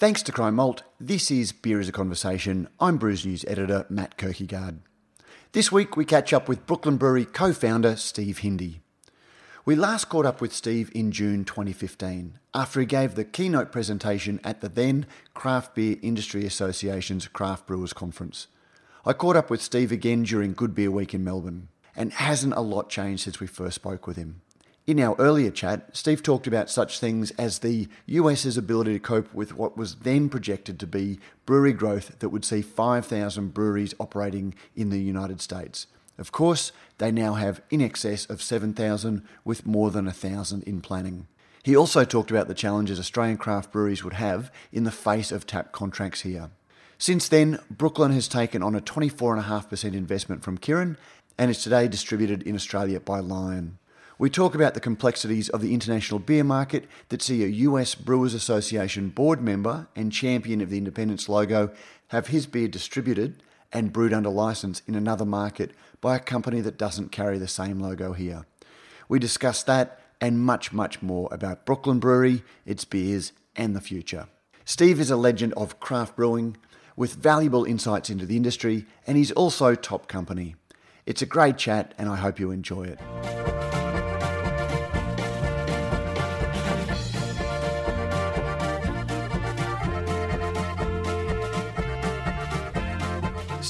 Thanks to Cryer Malt, this is Beer is a Conversation. I'm Brews News editor Matt Kirkegaard. This week we catch up with Brooklyn Brewery co founder Steve Hindy. We last caught up with Steve in June 2015 after he gave the keynote presentation at the then Craft Beer Industry Association's Craft Brewers Conference. I caught up with Steve again during Good Beer Week in Melbourne, and hasn't a lot changed since we first spoke with him. In our earlier chat, Steve talked about such things as the US's ability to cope with what was then projected to be brewery growth that would see 5,000 breweries operating in the United States. Of course, they now have in excess of 7,000, with more than 1,000 in planning. He also talked about the challenges Australian craft breweries would have in the face of tap contracts here. Since then, Brooklyn has taken on a 24.5% investment from Kirin and is today distributed in Australia by Lion. We talk about the complexities of the international beer market that see a US Brewers Association board member and champion of the Independence logo have his beer distributed and brewed under license in another market by a company that doesn't carry the same logo here. We discuss that and much, much more about Brooklyn Brewery, its beers, and the future. Steve is a legend of craft brewing with valuable insights into the industry, and he's also top company. It's a great chat, and I hope you enjoy it.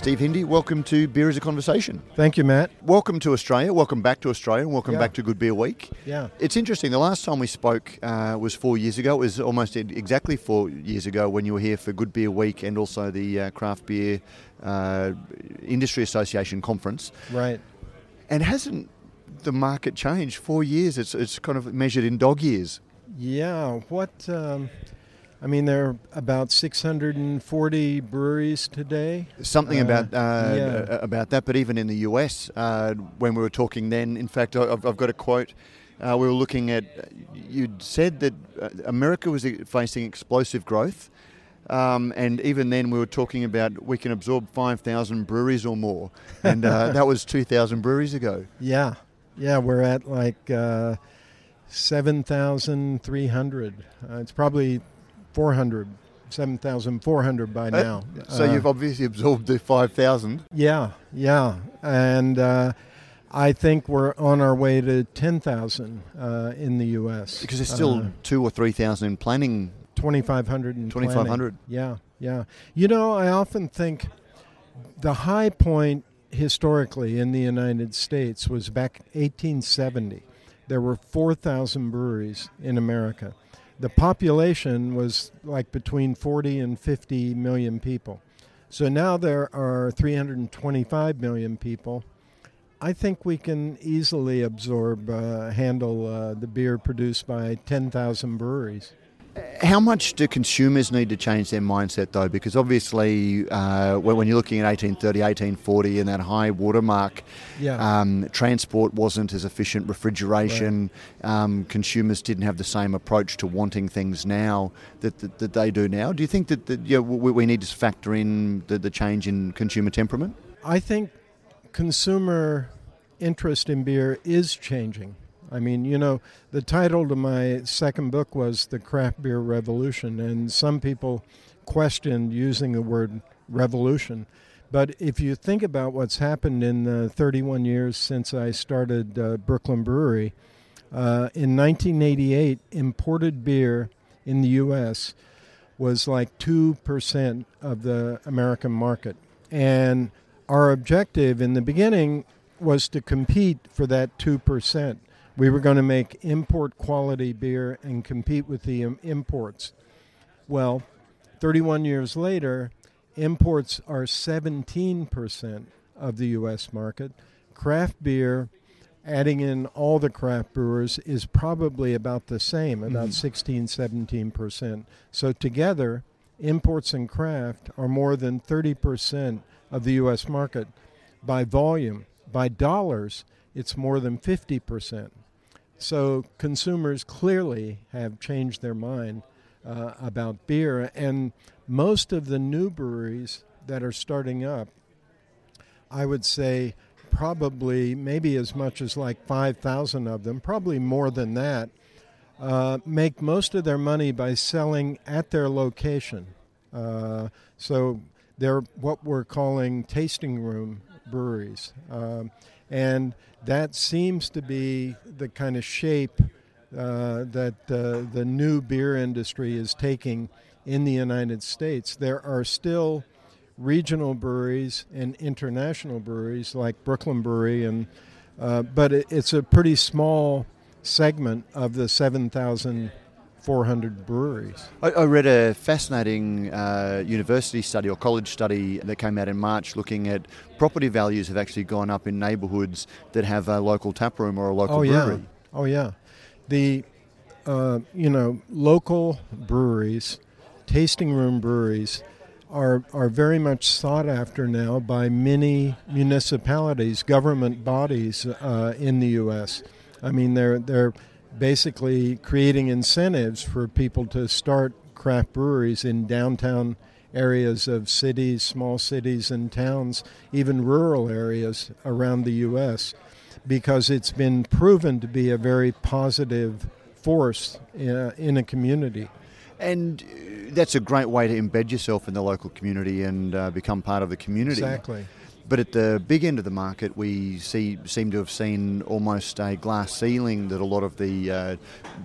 Steve Hindy, welcome to Beer is a Conversation. Thank you, Matt. Welcome to Australia. Welcome back to Australia. And welcome Yeah. back to Good Beer Week. Yeah. It's interesting. The last time we spoke uh, was four years ago. It was almost exactly four years ago when you were here for Good Beer Week and also the uh, Craft Beer uh, Industry Association conference. Right. And hasn't the market changed? Four years. It's it's kind of measured in dog years. Yeah. What? Um, I mean, there are about 640 breweries today. Something Uh, about uh, yeah. about that, but even in the US, uh, when we were talking then, in fact, I- I've, I've got a quote. Uh, we were looking at. You'd said that uh, America was facing explosive growth, um, and even then we were talking about we can absorb five thousand breweries or more, and uh, that was two thousand breweries ago. Yeah. Yeah. We're at like uh, 7,300. Uh, it's probably 400. 7,400 by now. So Uh, you've obviously absorbed the five thousand. Yeah, yeah. And uh, I think we're on our way to 10,000 uh, in the U.S. Because there's still Uh, two or three thousand in planning 2,500 and 2,500. Yeah, yeah. You know, I often think the high point historically in the United States was back 1870. There were 4,000 breweries in America. The population was like between 40 and 50 million people. So now there are 325 million people. I think we can easily absorb, uh, handle uh, the beer produced by 10,000 breweries. How much do consumers need to change their mindset, though? Because obviously, uh, when, you're looking at 1830, 1840, and that high watermark, Yeah. um, transport wasn't as efficient, refrigeration, um, consumers didn't have the same approach to wanting things now that, that, that they do now. Do you think that, that you know, we, we need to factor in the, the change in consumer temperament? I think consumer interest in beer is changing. I mean, you know, the title to my second book was The Craft Beer Revolution, and some people questioned using the word revolution. But if you think about what's happened in the 31 years since I started uh, Brooklyn Brewery, uh, in 1988, imported beer in the U.S. was like 2% of the American market. And our objective in the beginning was to compete for that 2%. We were going to make import quality beer and compete with the um, imports. Well, 31 years later, imports are 17% of the U.S. market. Craft beer, adding in all the craft brewers, is probably about the same, about 16, 17%. So together, imports and craft are more than 30% of the U.S. market. By volume, by dollars, it's more than 50%. So consumers clearly have changed their mind uh, about beer, and most of the new breweries that are starting up, I would say probably maybe as much as like 5,000 of them, probably more than that, uh, make most of their money by selling at their location. Uh, so they're what we're calling tasting room breweries. Um, and that seems to be the kind of shape uh, that uh, the new beer industry is taking in the United States. There are still regional breweries and international breweries like Brooklyn Brewery, and uh, but it, it's a pretty small segment of the 7,400 breweries. I, I, read a fascinating uh, university study or college study that came out in March looking at property values have actually gone up in neighbourhoods that have a local tap room or a local oh, brewery. Yeah. Oh, yeah. The, uh, you know, local breweries, tasting room breweries, are, are very much sought after now by many municipalities, government bodies uh, in the U.S. I mean, they're, they're basically creating incentives for people to start craft breweries in downtown areas of cities, small cities, and towns, even rural areas around the U.S., because it's been proven to be a very positive force in uh, a, a community. And that's a great way to embed yourself in the local community and uh, become part of the community. Exactly. But at the big end of the market, we see seem to have seen almost a glass ceiling that a lot of the uh,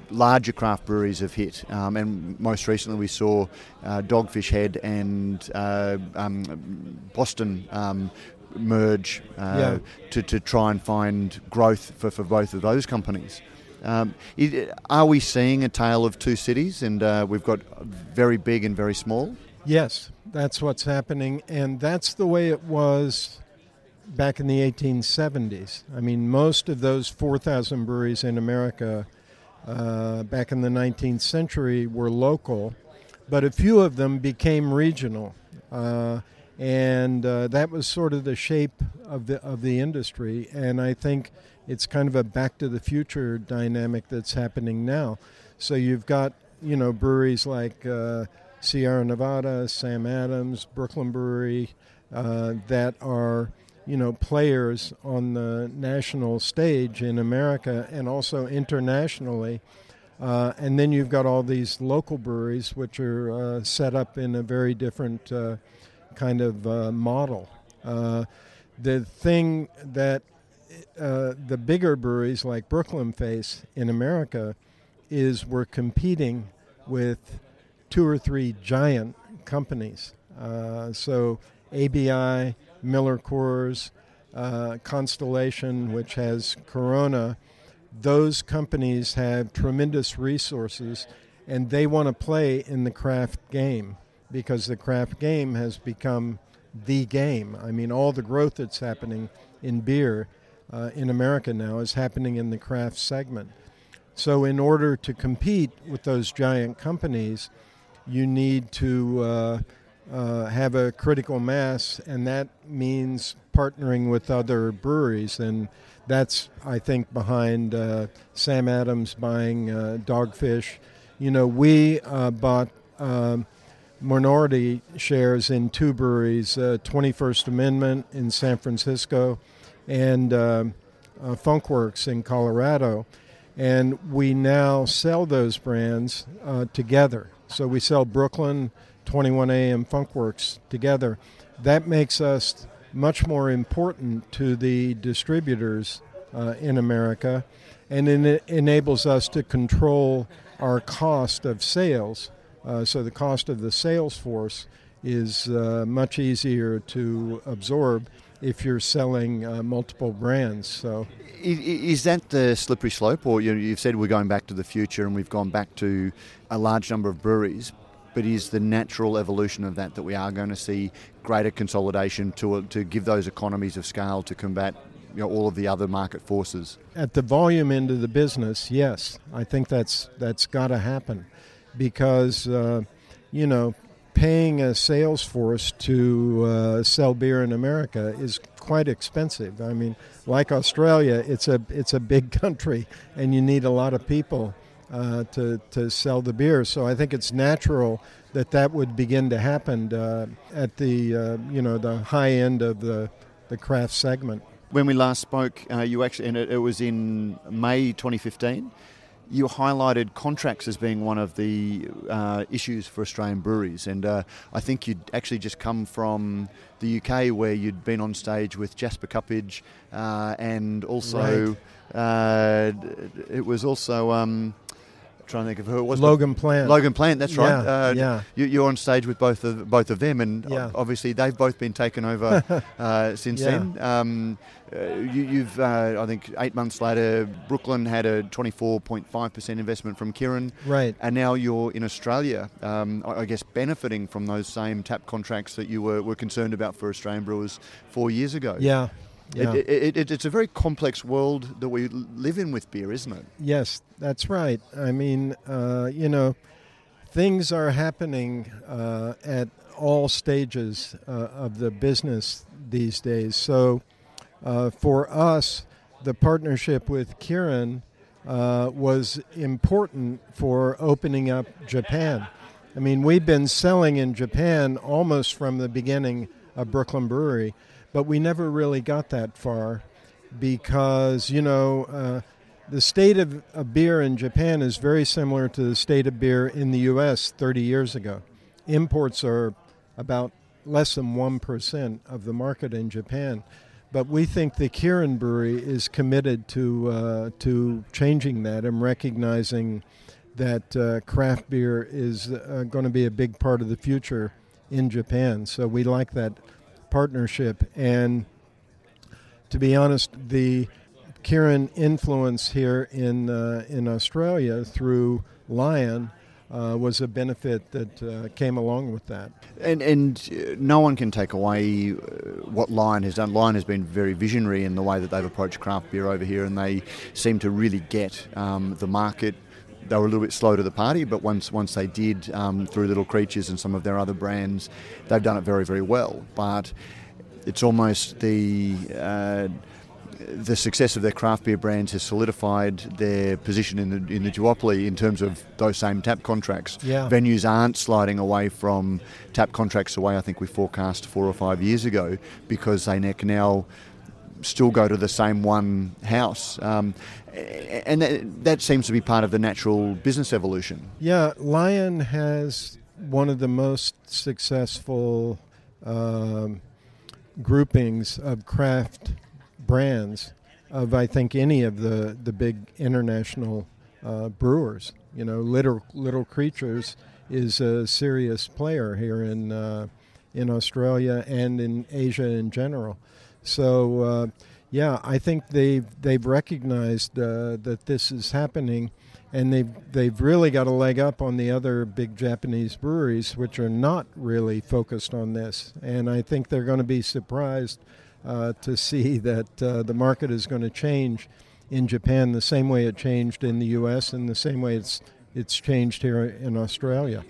larger craft breweries have hit. Um, and most recently, we saw uh, Dogfish Head and uh, um, Boston um, merge uh, yeah. to, to try and find growth for, for both of those companies. Um, are we seeing a tale of two cities and uh, we've got very big and very small? Yes, that's what's happening, and that's the way it was back in the 1870s. I mean, most of those 4,000 breweries in America uh, back in the 19th century were local, but a few of them became regional. Uh, and uh, that was sort of the shape of the of the industry. And I think it's kind of a back to the future dynamic that's happening now. So you've got you know breweries like uh, Sierra Nevada, Sam Adams, Brooklyn Brewery uh, that are you know players on the national stage in America and also internationally. Uh, and then you've got all these local breweries which are uh, set up in a very different uh, kind of uh, model. Uh, the thing that the bigger breweries like Brooklyn face in America is we're competing with two or three giant companies. Uh, so ABI, Miller Coors, uh, Constellation, which has Corona, those companies have tremendous resources and they want to play in the craft game because the craft game has become the game. I mean, all the growth that's happening in beer uh, in America now is happening in the craft segment. So, in order to compete with those giant companies, you need to uh, uh, have a critical mass, and that means partnering with other breweries. And that's, I think, behind uh, Sam Adams buying uh, Dogfish. You know, we uh, bought. Um, minority shares in two breweries, uh, 21st Amendment in San Francisco and uh, uh, Funkwerks in Colorado. And we now sell those brands uh, together. So we sell Brooklyn, 21 AM Funkwerks together. That makes us much more important to the distributors uh, in America, and it enables us to control our cost of sales uh, so the cost of the sales force is uh, much easier to absorb if you're selling uh, multiple brands. So, is that the slippery slope, or you've said we're going back to the future and we've gone back to a large number of breweries? But is the natural evolution of that that we are going to see greater consolidation to to give those economies of scale to combat you know, all of the other market forces? At the volume end of the business, yes, I think that's that's got to happen because uh, you know paying a sales force to uh, sell beer in America is quite expensive. I mean, like Australia, it's a it's a big country, and you need a lot of people uh, to to sell the beer. So I think it's natural that that would begin to happen uh, at the uh, you know the high end of the the craft segment. When we last spoke, uh, you actually and it, it was in May 2015 you highlighted contracts as being one of the uh, issues for Australian breweries, and uh, I think you'd actually just come from the UK where you'd been on stage with Jasper Cuppaidge, uh, and also Right. uh, it was also. Um, trying to think of who it was. Logan Plant. Logan Plant, that's right. Yeah, Uh, yeah. You, you're on stage with both of both of them, and Yeah. obviously they've both been taken over uh, since Yeah. then. Um, uh, you, you've, uh, I think, eight months later, Brooklyn had a 24.5% investment from Kirin, Right. and now you're in Australia. Um, I, I guess benefiting from those same tap contracts that you were, were concerned about for Australian brewers four years ago. Yeah. Yeah. It, it, it, it's a very complex world that we live in with beer, isn't it? Yes, that's right. I mean, uh, you know, things are happening uh, at all stages uh, of the business these days. So, uh, for us, the partnership with Kirin uh, was important for opening up Japan. I mean, we've been selling in Japan almost from the beginning of Brooklyn Brewery, but we never really got that far because, you know, uh, the state of, of beer in Japan is very similar to the state of beer in the U.S. 30 years ago. Imports are about less than 1% of the market in Japan. But we think the Kirin Brewery is committed to, uh, to changing that and recognizing that uh, craft beer is uh, going to be a big part of the future in Japan. So we like that partnership. And to be honest, the Kirin influence here in uh, in Australia through Lion uh, was a benefit that uh, came along with that. And, and uh, no one can take away uh, what Lion has done. Lion has been very visionary in the way that they've approached craft beer over here, and they seem to really get um, the market. They were a little bit slow to the party, but once once they did um, through Little Creatures and some of their other brands, they've done it very very well. But it's almost the uh, the success of their craft beer brands has solidified their position in the in the duopoly in terms of those same tap contracts. Yeah. Venues aren't sliding away from tap contracts the way I think we forecast four or five years ago because they can now still go to the same one house. Um, and that, that seems to be part of the natural business evolution. Yeah, Lion has one of the most successful um, groupings of craft brands of I think any of the the big international uh, brewers. You know, Little Little Creatures is a serious player here in uh, in Australia and in Asia in general. So uh, yeah, I think they've they've recognized uh, that this is happening, and they've they've really got a leg up on the other big Japanese breweries, which are not really focused on this. And I think they're going to be surprised uh, to see that uh, the market is going to change in Japan the same way it changed in the U.S. and the same way it's it's changed here in Australia.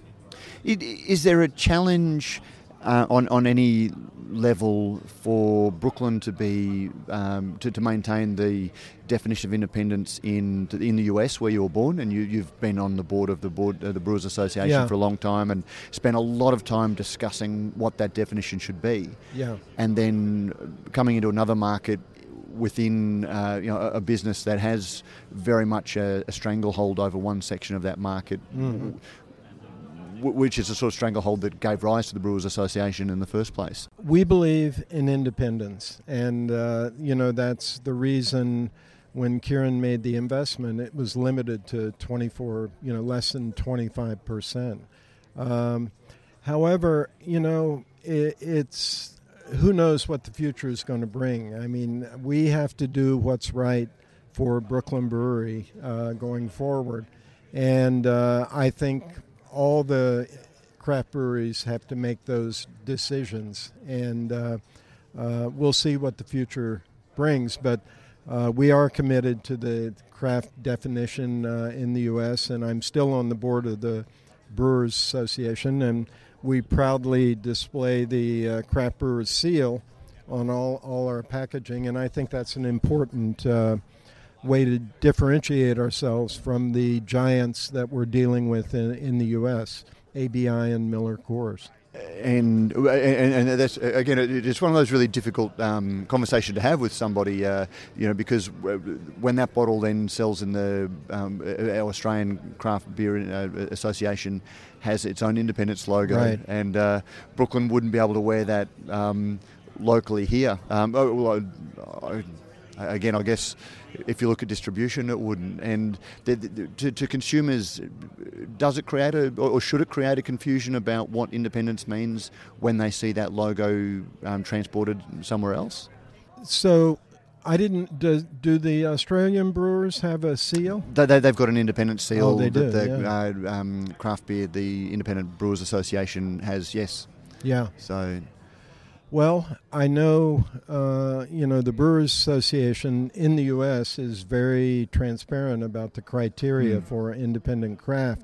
Is there a challenge uh, on on any level for Brooklyn to be um, to, to maintain the definition of independence in in the US where you were born and you, you've been on the board of the board uh, the Brewers Association Yeah. for a long time and spent a lot of time discussing what that definition should be Yeah. and then coming into another market within uh, you know a, business that has very much a, a stranglehold over one section of that market, Mhm. Which is a sort of stranglehold that gave rise to the Brewers Association in the first place. We believe in independence, and uh, you know that's the reason when Kirin made the investment, it was limited to 24, you know, less than 25 percent. Um, however, you know, it, it's who knows what the future is going to bring. I mean, we have to do what's right for Brooklyn Brewery uh, going forward, and uh, I think all the craft breweries have to make those decisions, and uh, uh, we'll see what the future brings. But uh, we are committed to the craft definition uh, in the U.S., and I'm still on the board of the Brewers Association, and we proudly display the uh, craft brewers seal on all, all our packaging, and I think that's an important uh, way to differentiate ourselves from the giants that we're dealing with in, in the U.S., ABI and Miller Coors. and, and and that's again it's one of those really difficult um, conversations to have with somebody uh, you know because when that bottle then sells in the um, Australian Craft Beer uh, Association has its own independence logo Right. and uh, Brooklyn wouldn't be able to wear that um, locally here um, oh, well, I, I, again I guess if you look at distribution, it wouldn't. And the, the, to, to, consumers, does it create a, or should it create a confusion about what independence means when they see that logo um, transported somewhere else? So, I didn't. Do, do, the Australian brewers have a seal? They, they, have got an independent seal oh, they that do, the yeah. uh, um, craft beer, the Independent Brewers Association has. Yes. Yeah. So well, I know, uh, you know, the Brewers Association in the U.S. is very transparent about the criteria Mm. for independent craft,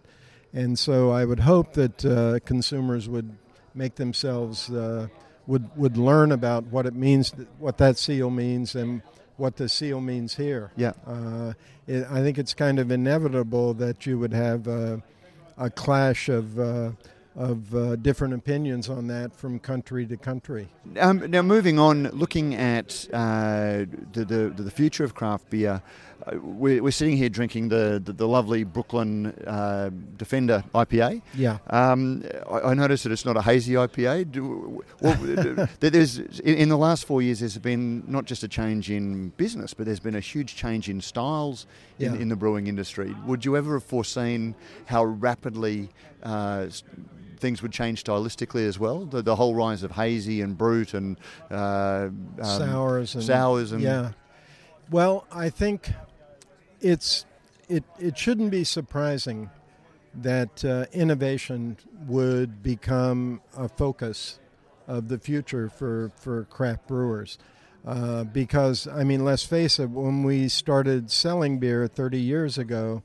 and so I would hope that uh, consumers would make themselves uh, would would learn about what it means, what that seal means, and what the seal means here. Yeah. Uh, it, I think it's kind of inevitable that you would have uh, a clash of uh, of uh, different opinions on that from country to country. Um, now, moving on, looking at uh, the, the the future of craft beer, we're, we're sitting here drinking the the, the lovely Brooklyn uh, Defender IPA. Yeah. Um, I, I noticed that it's not a hazy IPA. Do, well, there's in, in the last four years, there's been not just a change in business, but there's been a huge change in styles in, Yeah. in the brewing industry. Would you ever have foreseen how rapidly uh, things would change stylistically as well? The, the whole rise of hazy and brut and uh, um, sours and sours and yeah. Well, I think it's it it shouldn't be surprising that uh, innovation would become a focus of the future for for craft brewers. Uh, because I mean, let's face it, when we started selling beer 30 years ago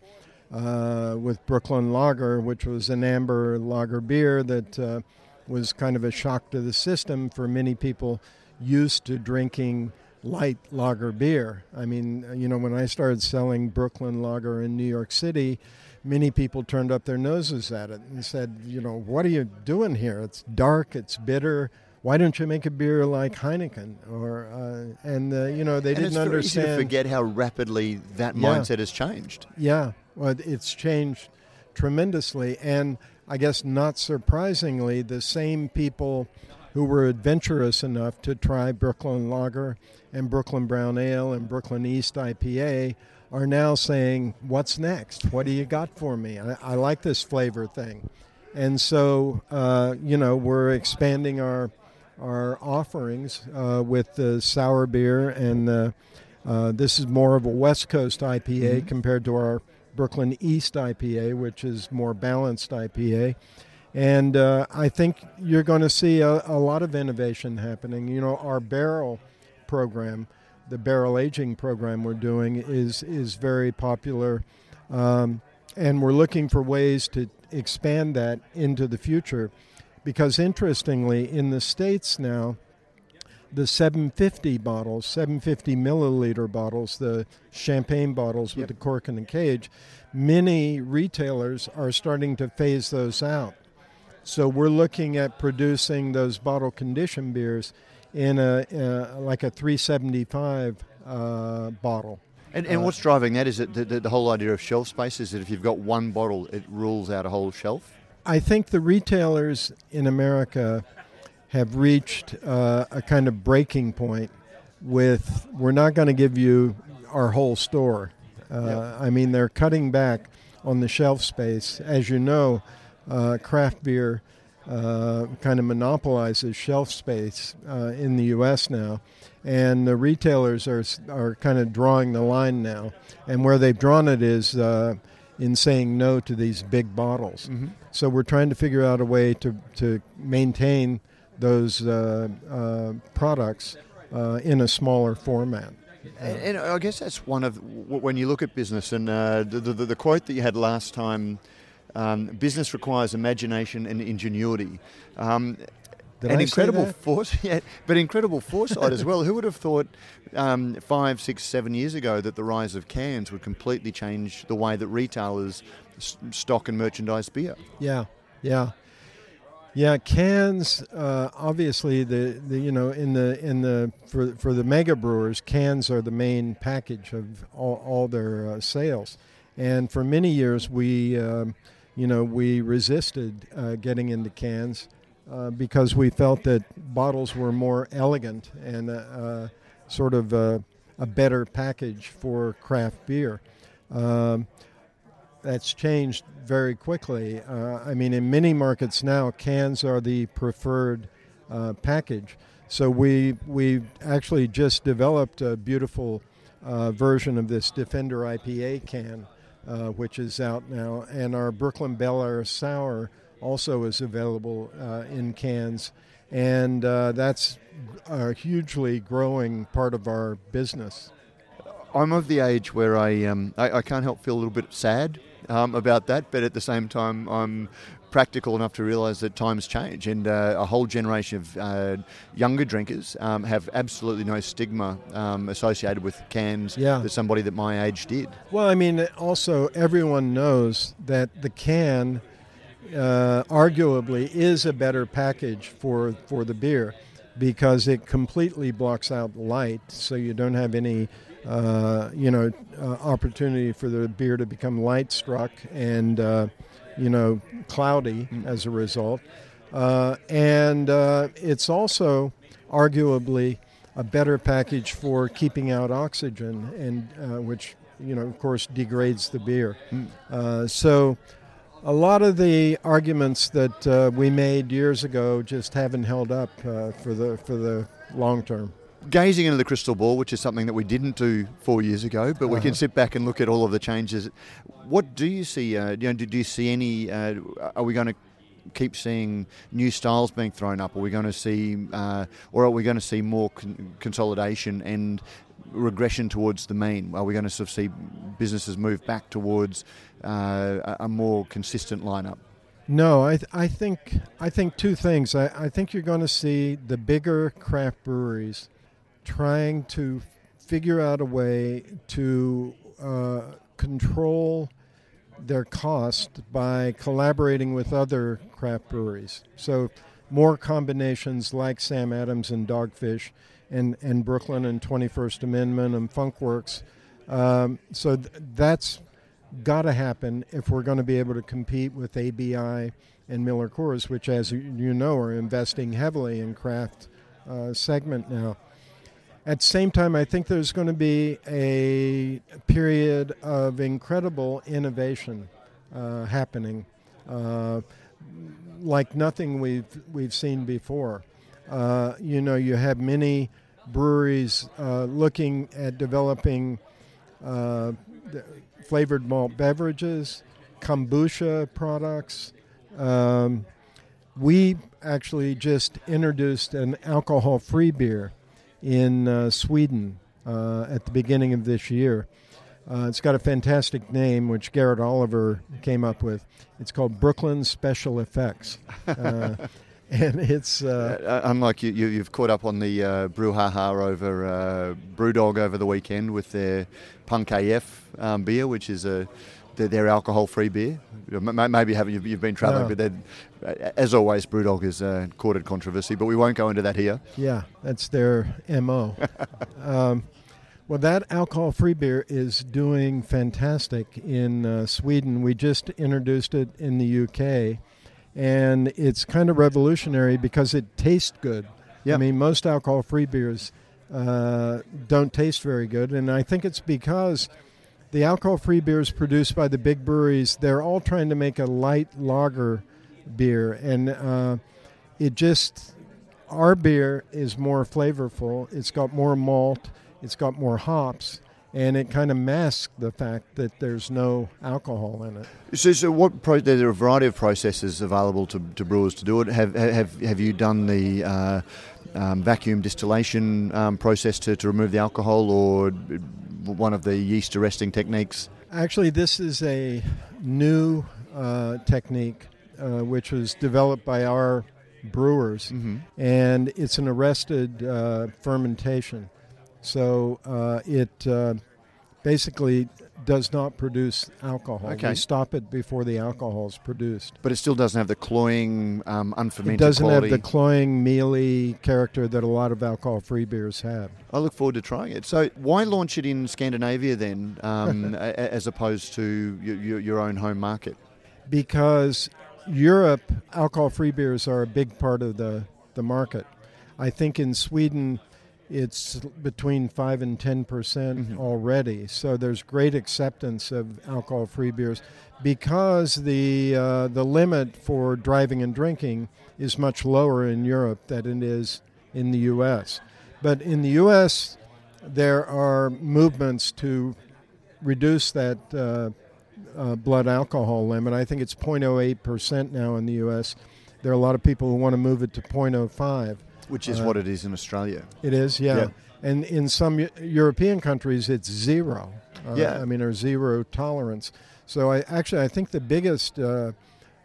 uh, with Brooklyn Lager, which was an amber lager beer that uh, was kind of a shock to the system for many people used to drinking light lager beer. I mean, you know, when I started selling Brooklyn Lager in New York City, many people turned up their noses at it and said, you know, what are you doing here? It's dark, it's bitter. Why don't you make a beer like Heineken? Or uh, and uh, you know they and didn't it's very easy to forget how rapidly that Yeah. mindset has changed. Yeah, well, it's changed tremendously, and I guess not surprisingly, the same people who were adventurous enough to try Brooklyn Lager and Brooklyn Brown Ale and Brooklyn East IPA are now saying, "What's next? What do you got for me? I, I like this flavor thing," and so uh, you know we're expanding our our offerings uh, with the sour beer and the uh, this is more of a West Coast IPA compared to our Brooklyn East IPA, which is more balanced IPA. And uh, I think you're going to see a, a lot of innovation happening. You know, our barrel program, the barrel aging program we're doing, is is very popular, um, and we're looking for ways to expand that into the future. Because interestingly, in the states now, the 750 bottles, 750 milliliter bottles, the champagne bottles with Yep. the cork and the cage, many retailers are starting to phase those out. So we're looking at producing those bottle condition beers in a uh, like a 375 uh, bottle. And, and Uh, what's driving that? Is it the, the, the whole idea of shelf space? Is that if you've got one bottle, it rules out a whole shelf? I think the retailers in America have reached uh, a kind of breaking point with we're not going to give you our whole store. Uh, Yep. I mean, they're cutting back on the shelf space. As you know, uh, craft beer uh, kind of monopolizes shelf space uh, in the U.S. now, and the retailers are are kind of drawing the line now. And where they've drawn it is uh, in saying no to these big bottles. Mm-hmm. So we're trying to figure out a way to to maintain those uh, uh, products uh, in a smaller format. And, and I guess that's one of when you look at business and uh, the, the the quote that you had last time. Um, business requires imagination and ingenuity. Um, Did and I incredible force, yeah, but incredible foresight as well. Who would have thought um, five, six, seven years ago that the rise of cans would completely change the way that retailers s- stock and merchandise beer? Yeah, yeah. Yeah, cans. Uh, obviously, the, the you know in the in the for for the mega brewers, cans are the main package of all, all their uh, sales, and for many years we, um, you know, we resisted uh, getting into cans uh, because we felt that bottles were more elegant and uh, uh, sort of a, a, better package for craft beer. Um, that's changed very quickly. Uh, I mean, in many markets now, cans are the preferred uh, package. So we we actually just developed a beautiful uh, version of this Defender IPA can, uh, which is out now, and our Brooklyn Bel Air Sour also is available uh, in cans, and uh, that's a hugely growing part of our business. I'm of the age where I, um, I, I can't help feel a little bit sad um, about that, but at the same time, I'm practical enough to realise that times change, and uh, a whole generation of uh, younger drinkers um, have absolutely no stigma um, associated with cans yeah. that somebody that my age did. Well, I mean, also everyone knows that the can uh, arguably is a better package for for the beer because it completely blocks out light, so you don't have any uh, you know, uh, opportunity for the beer to become light struck and, uh, you know, cloudy mm. as a result. Uh, and uh, it's also arguably a better package for keeping out oxygen, and which, you know, of course, degrades the beer. Mm. so a lot of the arguments that uh, we made years ago just haven't held up uh, for the for the long term gazing into the crystal ball, which is something that we didn't do four years ago, but we uh-huh. can sit back and look at all of the changes. What do you see? Uh, you know, do, do you see any? Uh, are we going to keep seeing new styles being thrown up? Are we going to see, uh, or are we going to see more con- consolidation and regression towards the mean? Are we going to sort of see businesses move back towards uh, a more consistent lineup? No, I, th- I think I think two things. I, I think you're going to see the bigger craft breweries trying to figure out a way to uh, control their cost by collaborating with other craft breweries. So, more combinations like Sam Adams and Dogfish, and, and Brooklyn and 21st Amendment and Funkwerks. Um, so, th- that's got to happen if we're going to be able to compete with ABI and Miller Coors, which, as you know, are investing heavily in craft uh, segment now. At the same time, I think there's going to be a period of incredible innovation uh, happening, uh, like nothing we've we've seen before. Uh, you know, you have many breweries uh, looking at developing uh, flavored malt beverages, kombucha products. Um, we actually just introduced an alcohol-free beer in uh, Sweden uh, at the beginning of this year. Uh, it's got a fantastic name, which Garrett Oliver came up with. It's called Brooklyn Special Effects. Uh, and it's uh, uh, unlike you, you, have caught up on the uh, brouhaha over uh, BrewDog over the weekend with their Punk AF um, beer, which is a their, alcohol-free beer. Maybe haven't you've, you've been travelling, no. but as always, BrewDog is uh, courted controversy. But we won't go into that here. Yeah, that's their mo. um, well, that alcohol-free beer is doing fantastic in uh, Sweden. We just introduced it in the UK, and it's kind of revolutionary because it tastes good. Yep. I mean, most alcohol-free beers uh, don't taste very good, and I think it's because the alcohol free beers produced by the big breweries, they're all trying to make a light lager beer. And uh, it just, our beer is more flavorful. It's got more malt, it's got more hops. And it kind of masks the fact that there's no alcohol in it. So, so what pro- there are a variety of processes available to, to brewers to do it. Have have have you done the uh, um, vacuum distillation um, process to, to remove the alcohol, or one of the yeast arresting techniques? Actually, this is a new uh, technique uh, which was developed by our brewers, mm-hmm. and it's an arrested uh, fermentation. So uh, it uh, basically does not produce alcohol. Okay. We stop it before the alcohol is produced. But it still doesn't have the cloying, um, unfermented It doesn't quality. have the cloying, mealy character that a lot of alcohol-free beers have. I look forward to trying it. So, why launch it in Scandinavia then, um, as opposed to your, your, your own home market? because Europe alcohol-free beers are a big part of the, the market. I think in Sweden it's between five and ten percent Mhm. already. So there's great acceptance of alcohol-free beers because the uh, the limit for driving and drinking is much lower in Europe than it is in the U.S. But in the U.S. there are movements to reduce that. Uh, uh, blood alcohol limit. I think it's 0.08% now in the U.S. There are a lot of people who want to move it to 0.05. Which is Uh, what it is in Australia. It is, yeah. Yeah. And in some European countries, it's zero. Uh, Yeah. I mean, or zero tolerance. So I actually I think the biggest uh,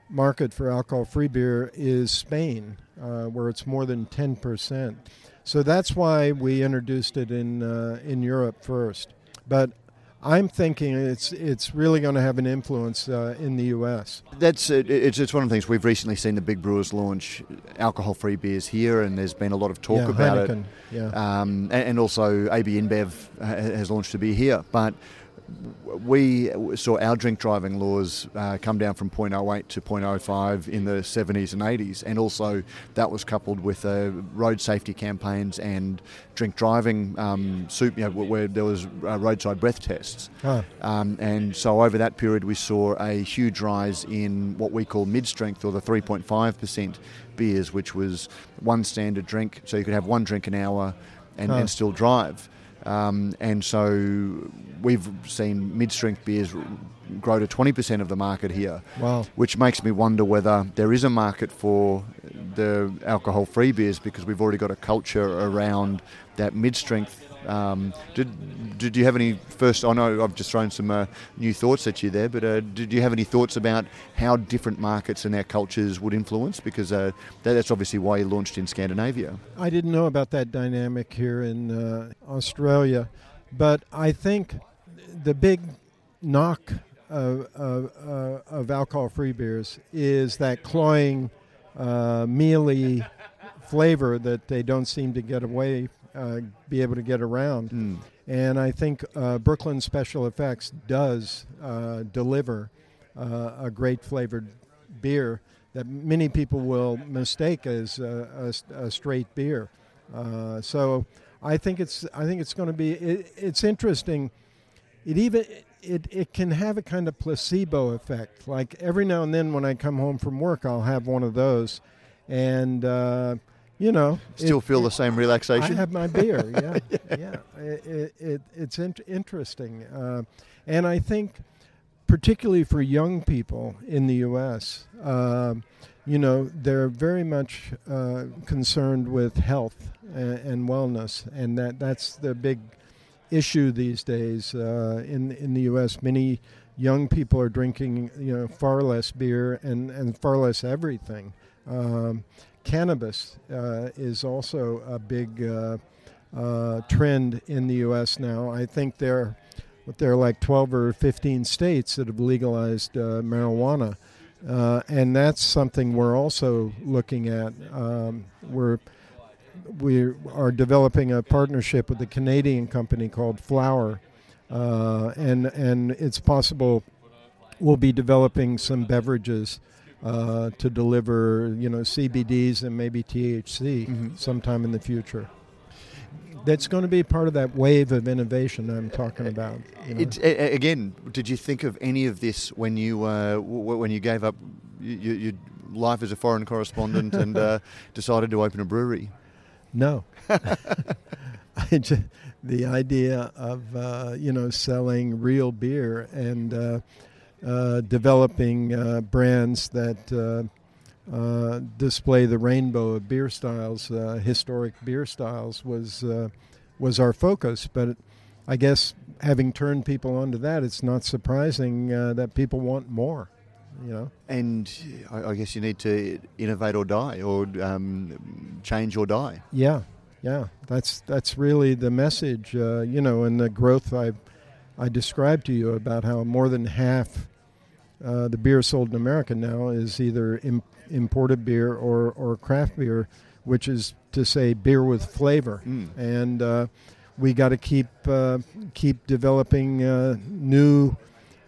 market for alcohol-free beer is Spain, uh, where it's more than 10%. So that's why we introduced it in uh, in Europe first. But I'm thinking it's it's really going to have an influence uh, in the U.S. That's it's, it's one of the things we've recently seen the big brewers launch alcohol-free beers here, and there's been a lot of talk yeah, about Heineken, it. Yeah. Um, and, and also AB InBev has launched a beer here, but we saw our drink driving laws uh, come down from 0.08 to 0.05 in the 70s and 80s, and also that was coupled with uh, road safety campaigns and drink driving, um, soup, you know, where there was uh, roadside breath tests. Huh. Um, and so over that period, we saw a huge rise in what we call mid strength or the 3.5% beers, which was one standard drink. So you could have one drink an hour and, Huh. and still drive. Um, and so we've seen mid strength beers grow to 20% of the market here, Wow. which makes me wonder whether there is a market for the alcohol free beers because we've already got a culture around that mid strength. Um, did, did you have any first? I know I've just thrown some uh, new thoughts at you there, but uh, did you have any thoughts about how different markets and their cultures would influence? Because uh, that, that's obviously why you launched in Scandinavia. I didn't know about that dynamic here in uh, Australia, but I think the big knock of, of, uh, of alcohol-free beers is that cloying, uh, mealy flavor that they don't seem to get away, uh, be able to get around. Mm. And I think uh, Brooklyn Special Effects does uh, deliver uh, a great flavored beer that many people will mistake as a straight beer. Uh, so I think it's I think it's going to be it, it's interesting. It even it, it can have a kind of placebo effect. Like every now and then when I come home from work, I'll have one of those, and uh, you know, Still it- feel it- the same relaxation. I have my beer. Yeah, yeah. It, it, it, it's in- interesting, uh, and I think, particularly for young people in the U.S., um you know, they're very much uh, concerned with health and, and wellness, and that that's the big issue these days uh, in in the U.S. Many young people are drinking, you know, far less beer and, and far less everything. Um, cannabis uh, is also a big uh, uh, trend in the U.S. now. I think there, there are like 12 or 15 states that have legalized marijuana, uh, and that's something we're also looking at. Um, we're we are developing a partnership with a Canadian company called Flowr, uh, and and it's possible we'll be developing some beverages uh, to deliver, you know, CBDs and maybe THC Mhm. sometime in the future. That's going to be part of that wave of innovation I'm talking about. you know. It's, a- a- again, did you think of any of this when you uh, w- when you gave up y- y- your life as a foreign correspondent and uh, decided to open a brewery? No. I ju- the idea of uh, you know selling real beer and uh, developing uh, brands that uh, uh, display the rainbow of beer styles, uh, historic beer styles, was uh, was our focus. But I guess having turned people onto that, it's not surprising uh, that people want more. You know. And I, I guess you need to innovate or die, or um, change or die. Yeah, yeah, that's that's really the message, uh, you know, and the growth I've I described to you about how more than half uh, the beer sold in America now is either Im- imported beer or, or craft beer, which is to say beer with flavor. Mm. And uh, we got to keep uh, keep developing uh, new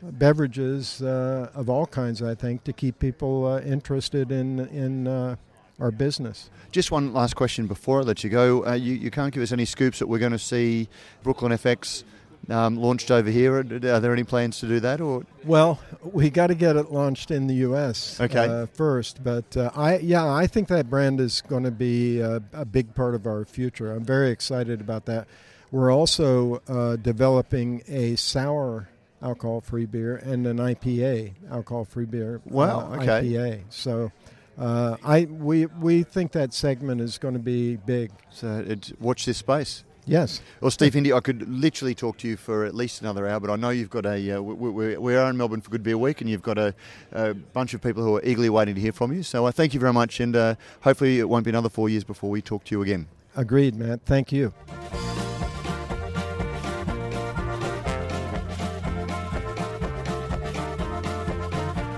beverages uh, of all kinds. I think to keep people uh, interested in in uh, our business. Just one last question before I let you go. Uh, you, you can't give us any scoops that we're going to see Brooklyn FX um, launched over here. Are there any plans to do that, or Well, we got to get it launched in the U.S. Okay. uh, first, but uh, I yeah I think that brand is going to be a, a big part of our future. I'm very excited about that. We're also uh, developing a sour alcohol-free beer and an IPA alcohol-free beer. Wow, uh, okay. IPA. So. Uh, I we we think that segment is going to be big. so it, watch this space? Yes. Well, Steve Hindy, I could literally talk to you for at least another hour, but I know you've got a. Uh, we, we, we are in Melbourne for Good Beer Week, and you've got a, a bunch of people who are eagerly waiting to hear from you. So I thank you very much, and uh, hopefully it won't be another four years before we talk to you again. Agreed, Matt. Thank you.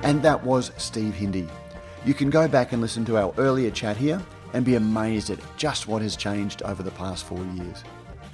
And that was Steve Hindy. You can go back and listen to our earlier chat here and be amazed at just what has changed over the past four years.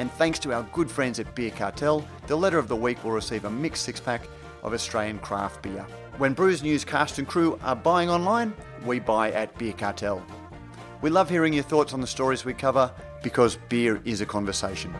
and thanks to our good friends at Beer Cartel, the letter of the week will receive a mixed six pack of Australian craft beer. When Brews News cast and crew are buying online, we buy at Beer Cartel. We love hearing your thoughts on the stories we cover because beer is a conversation.